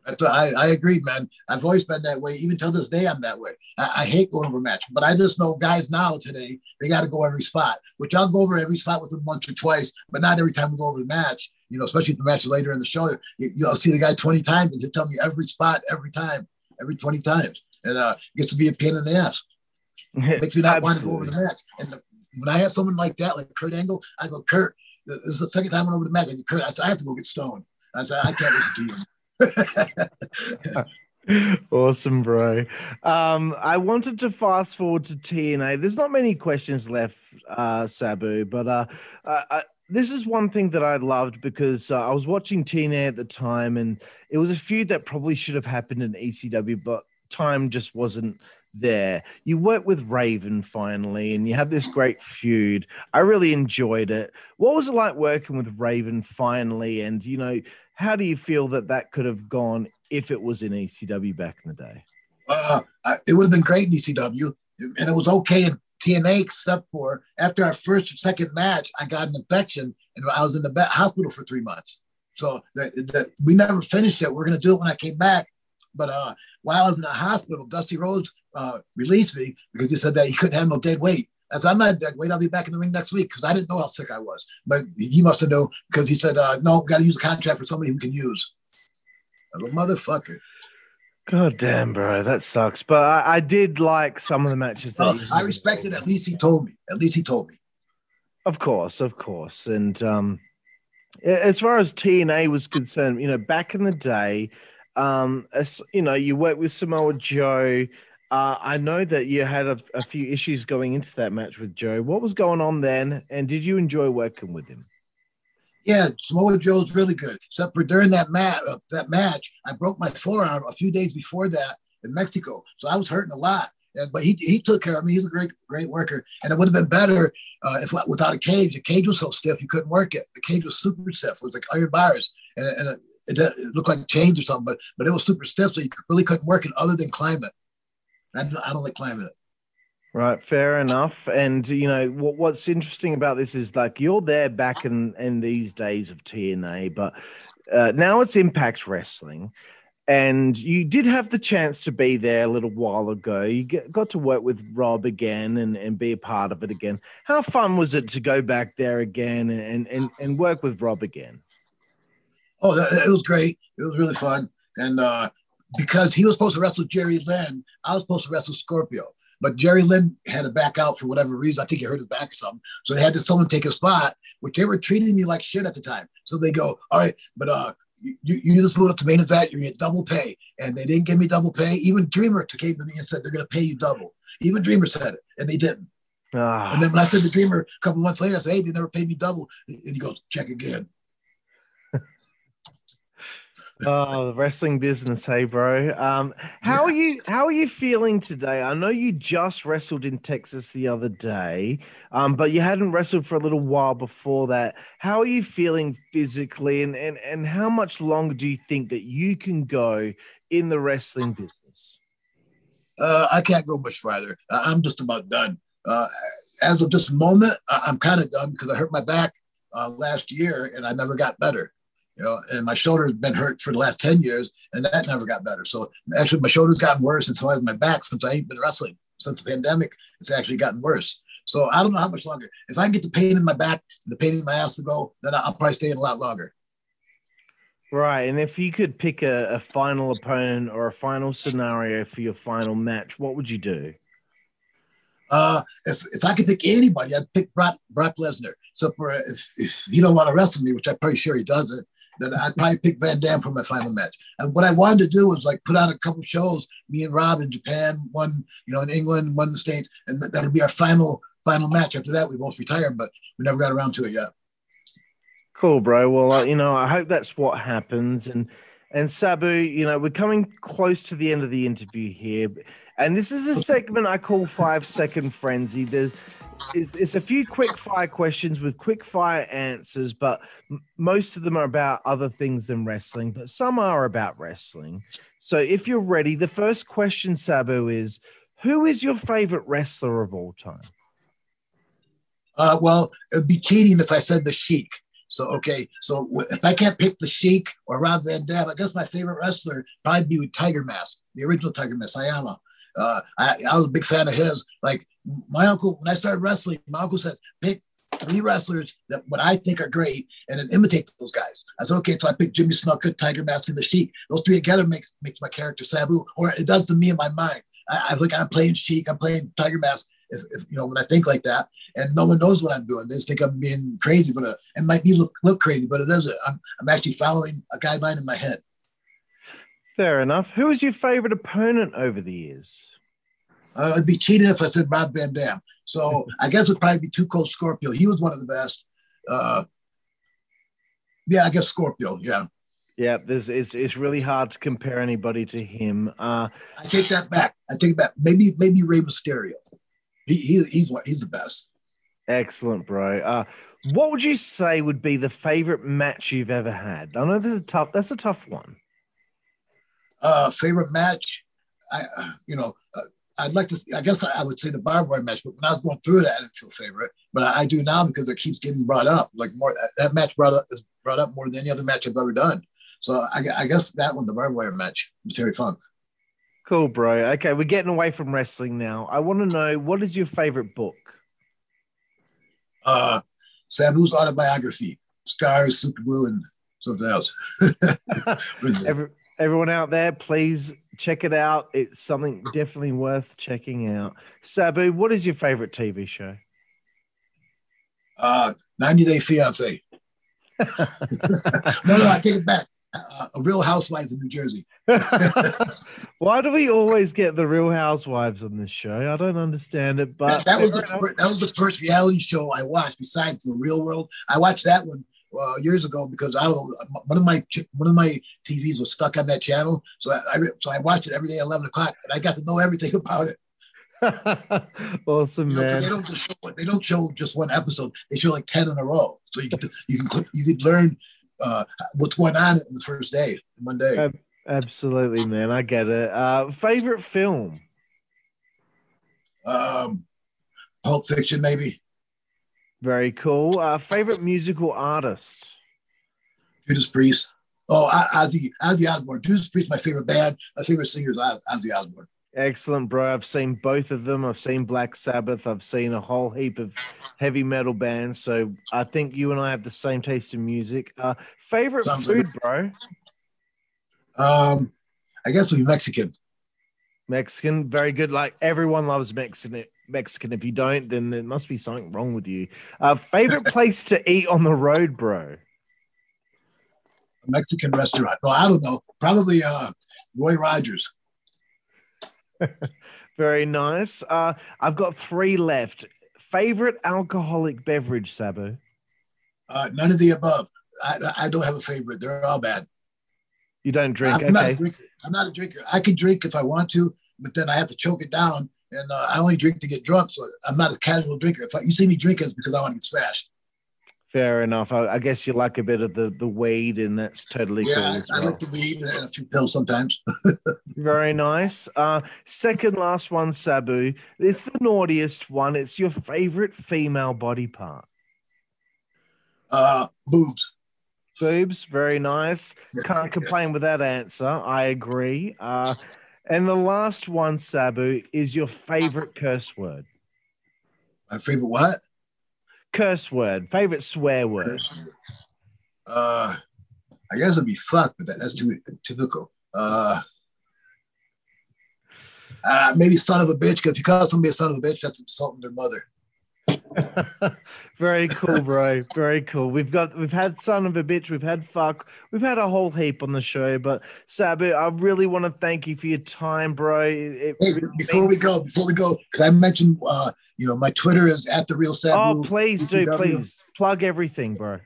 I, I agree, man. I've always been that way. Even till this day, I'm that way. I, I hate going over match, but I just know guys now today they got to go every spot. Which I'll go over every spot with them once or twice, but not every time we go over the match. You know, especially the match later in the show, you, will see the guy 20 times and he'll tell me every spot, every time, every 20 times, and uh, gets to be a pain in the ass. Makes me not want to go over the match. And the, when I have someone like that, like Kurt Angle, I go, Kurt, this is the second time I went over the match. I go, Kurt, I, said, I have to go get stoned. I said, I can't listen to you. awesome, bro. Um, I wanted to fast forward to TNA. There's not many questions left, uh, Sabu, but uh, I, this is one thing that I loved because uh, I was watching TNA at the time, and it was a feud that probably should have happened in ECW, but time just wasn't there. You work with Raven finally, and you have this great feud. I really enjoyed it. What was it like working with Raven finally? And you know, how do you feel that that could have gone if it was in ECW back in the day? Uh, it would have been great in ECW, and it was okay in TNA, except for after our first or second match, I got an infection and I was in the hospital for three months. So the, we never finished it. We are going to do it when I came back. But uh, while I was in the hospital, Dusty Rhodes uh, released me because he said that he couldn't handle dead weight. I said, I'm not dead weight. I'll be back in the ring next week because I didn't know how sick I was. But he must have known because he said, uh, no, got to use a contract for somebody who can use. I'm a motherfucker. God damn, bro, that sucks. But I, I did like some of the matches. That well, I respected. At least he told me. At least he told me. Of course, of course. And um, as far as TNA was concerned, you know, back in the day, um, as, you know, you worked with Samoa Joe. Uh, I know that you had a, a few issues going into that match with Joe. What was going on then? And did you enjoy working with him? Yeah, Samoa Joe's really good. Except for during that match, uh, that match, I broke my forearm a few days before that in Mexico, so I was hurting a lot. And, but he, he took care of me. He's a great great worker, and it would have been better uh, if without a cage. The cage was so stiff you couldn't work it. The cage was super stiff. It was like iron bars, and, and it, it, it, looked like chains or something. But but it was super stiff, so you really couldn't work it other than climb it. I, I don't like climbing it. Right, fair enough. And you know what, what's interesting about this is like you're there back in in these days of TNA, but uh, now it's Impact Wrestling, and you did have the chance to be there a little while ago. You get, got to work with Rob again and, and be a part of it again. How fun was it to go back there again and and and work with Rob again? Oh, it was great. It was really fun, and uh, because he was supposed to wrestle Jerry Lynn, I was supposed to wrestle Scorpio. But Jerry Lynn had to back out for whatever reason. I think he hurt his back or something. So they had to someone take a spot, which they were treating me like shit at the time. So they go, all right, but uh, you, you just moved up to main event, you're gonna get double pay. And they didn't give me double pay. Even Dreamer came to me and said they're gonna pay you double. Even Dreamer said it, and they didn't. Ah. And then when I said to Dreamer a couple months later, I said, hey, they never paid me double. And he goes, check again oh, the wrestling business, hey, bro. Um, how are you? How are you feeling today? I know you just wrestled in Texas the other day, um, but you hadn't wrestled for a little while before that. How are you feeling physically, and and and how much longer do you think that you can go in the wrestling business? Uh, I can't go much farther. I'm just about done. Uh, as of this moment, I'm kind of done because I hurt my back uh, last year and I never got better you know, and my shoulder has been hurt for the last 10 years and that never got better. So actually my shoulder's gotten worse and so has my back since I ain't been wrestling. Since the pandemic, it's actually gotten worse. So I don't know how much longer. If I can get the pain in my back the pain in my ass to go, then I'll probably stay in a lot longer. Right. And if you could pick a, a final opponent or a final scenario for your final match, what would you do? Uh, if, if I could pick anybody, I'd pick Brock, Brock Lesnar. So for if, if he don't want to wrestle me, which I'm pretty sure he doesn't, then I'd probably pick Van Dam for my final match. And what I wanted to do was like put on a couple shows, me and Rob in Japan, one you know in England, one in the States, and that'll be our final final match. After that, we both retire, but we never got around to it yet. Cool, bro. Well, uh, you know, I hope that's what happens. And and Sabu, you know, we're coming close to the end of the interview here, and this is a segment I call Five Second Frenzy. There's it's, it's a few quick fire questions with quick fire answers, but m- most of them are about other things than wrestling, but some are about wrestling. So if you're ready, the first question, Sabu, is who is your favorite wrestler of all time? Uh, well, it'd be cheating if I said the Sheik. So okay, so if I can't pick the Sheik or Rob Van Dam, I guess my favorite wrestler probably be with Tiger Mask, the original Tiger Mask, Sayama. Uh, I, I was a big fan of his. Like my uncle, when I started wrestling, my uncle says, pick three wrestlers that what I think are great and then imitate those guys. I said, okay, so I picked Jimmy Snuka, Tiger Mask, and the Sheik. Those three together makes makes my character Sabu, or it does to me in my mind. I, I I'm playing Sheik, I'm playing Tiger Mask. If, if, you know when I think like that, and no one knows what I'm doing, they just think I'm being crazy, but uh, it might be look look crazy, but it doesn't. I'm I'm actually following a guideline in my head. Fair enough. Who is your favorite opponent over the years? Uh, it'd be cheating if I said Rob Van Dam. So I guess it'd probably be Two Cold Scorpio. He was one of the best. Uh, yeah, I guess Scorpio. Yeah, Yeah, there's it's it's really hard to compare anybody to him. Uh, I take that back. I take it back. Maybe maybe Rey Mysterio. He, he he's what he's the best. excellent, bro. Uh, what would you say would be the favorite match you've ever had? I know this is a tough. That's a tough one. Uh, favorite match, I uh, you know uh, I'd like to. I guess I would say the barbed wire match, but when I was going through that, I didn't feel favorite. But I, I do now because it keeps getting brought up. Like more that match brought up is brought up more than any other match I've ever done. So I, I guess that one, the barbed wire match, with Terry Funk. Cool, bro. Okay, we're getting away from wrestling now. I want to know what is your favorite book? Uh, Sabu's autobiography, Scars, Super Glue, and something else. Every, everyone out there, please check it out. It's something definitely worth checking out. Sabu, what is your favorite TV show? uh, 90 Day Fiance. no, no, I take it back. Uh, a Real Housewives of New Jersey. Why do we always get the Real Housewives on this show? I don't understand it, but that, that was the that was the first reality show I watched besides the Real World. I watched that one uh, years ago because I one of my one of my TVs was stuck on that channel, so I, I so I watched it every day at eleven o'clock, and I got to know everything about it. awesome, You know, man. they don't just show, they don't show just one episode; they show like ten in a row, so you get to, you can click, you can learn uh, what's going on in the first day, in one day. Uh, Absolutely, man. I get it. Uh, favorite film? Um, Pulp Fiction, maybe. Very cool. Uh, favorite musical artist? Judas Priest. Oh, Ozzy, Ozzy Osbourne. Judas Priest, my favorite band. My favorite singer is Oz- Ozzy Osbourne. Excellent, bro. I've seen both of them. I've seen Black Sabbath. I've seen a whole heap of heavy metal bands. So I think you and I have the same taste in music. Uh, favorite Sounds food, bro? Um, I guess we're Mexican. Mexican. Very good. Like everyone loves Mexican. Mexican. If you don't, then there must be something wrong with you. Uh, favorite place to eat on the road, bro? A Mexican restaurant. No, I don't know. Probably uh, Roy Rogers. Very nice. Uh, I've got three left. Favorite alcoholic beverage, Sabu? Uh, none of the above. I, I don't have a favorite. They're all bad. You don't drink. I'm, not okay. a drinker. I'm not a drinker. I can drink if I want to, but then I have to choke it down. And uh, I only drink to get drunk. So I'm not a casual drinker. If I, you see me drinking, it's because I want to get smashed. Fair enough. I, I guess you like a bit of the, the weed, and that's totally cool. Yeah, as I, I well. like the weed and a few pills sometimes. Very nice. Uh, second last one, Sabu. It's the naughtiest one. It's your favorite female body part. Uh, boobs. Boobs, very nice. Can't complain with that answer. I agree. Uh, and the last one, Sabu, is your favorite curse word. My favorite what? Curse word, favorite swear word. Uh, I guess it'd be fuck, but that, that's too typical. Uh, uh, maybe son of a bitch, because if you call somebody a son of a bitch, that's insulting their mother. Very cool, bro. Very cool. We've got we've had son of a bitch, we've had fuck, we've had a whole heap on the show. But Sabu, I really want to thank you for your time, bro. It, Hey, before we go, before we go, could I mention, uh, you know, my Twitter is at the real Sabu. Oh, please do, please plug everything, bro.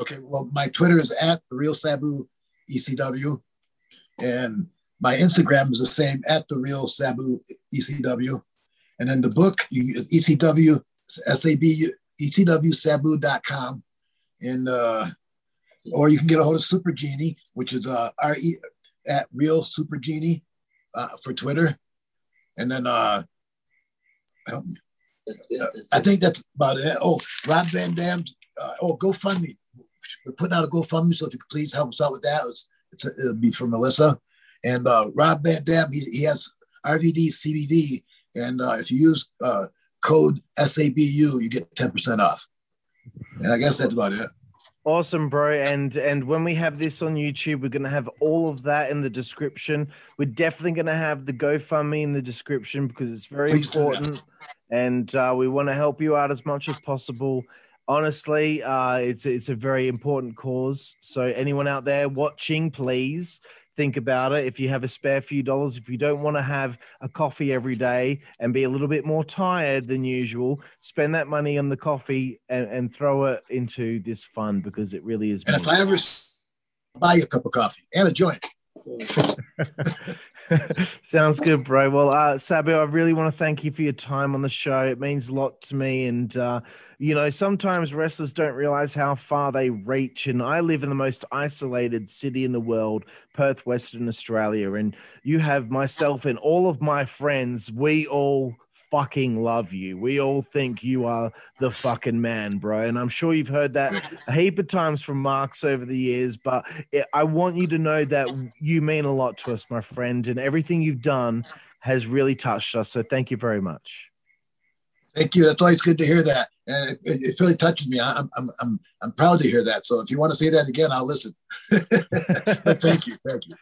Okay, well, my Twitter is at the real Sabu ECW, and my Instagram is the same at the real Sabu ECW, and then the book you ECW SAB ECWSabu.com, and uh, or you can get a hold of Super Genie, which is uh, R E at real Super Genie uh, for Twitter, and then uh, help me. That's good. That's I think that's about it. Oh, Rob Van Dam. Uh, oh, GoFundMe. We're putting out a GoFundMe, so if you could please help us out with that, it's, it's, it'll be for Melissa. And uh, Rob Van Dam, he, he has RVD, CBD, and uh, if you use uh, code SABU, you get 10% off. And I guess that's about it. Awesome, bro. And and when we have this on YouTube, we're gonna have all of that in the description. We're definitely gonna have the GoFundMe in the description because it's very Please important, and uh, we want to help you out as much as possible. Honestly, uh, it's it's a very important cause. So anyone out there watching, please think about it. If you have a spare few dollars, if you don't want to have a coffee every day and be a little bit more tired than usual, spend that money on the coffee and, and throw it into this fund because it really is. And if I ever buy you a cup of coffee and a joint, Sounds good, bro. Well, uh, Sabu, I really want to thank you for your time on the show. It means a lot to me. And, uh, you know, sometimes wrestlers don't realize how far they reach. And I live in the most isolated city in the world, Perth, Western Australia. And you have myself and all of my friends, we all fucking love you. We all think you are the fucking man, bro. And I'm sure you've heard that a heap of times from Marks over the years, but I want you to know that you mean a lot to us, my friend, and everything you've done has really touched us. So thank you very much. thank you. That's always good to hear that. And it, it, it really touches me. I'm, I'm, I'm, I'm proud to hear that. So if you want to say that again, I'll listen. thank you. Thank you.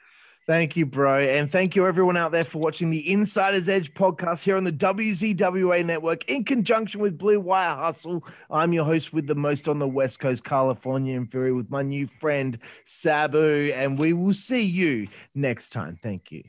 Thank you, bro. And thank you, everyone out there, for watching the Insider's Edge podcast here on the WZWA network in conjunction with Blue Wire Hustle. I'm your host with the most on the West Coast, Karlifornia and Fury, with my new friend, Sabu. And we will see you next time. Thank you.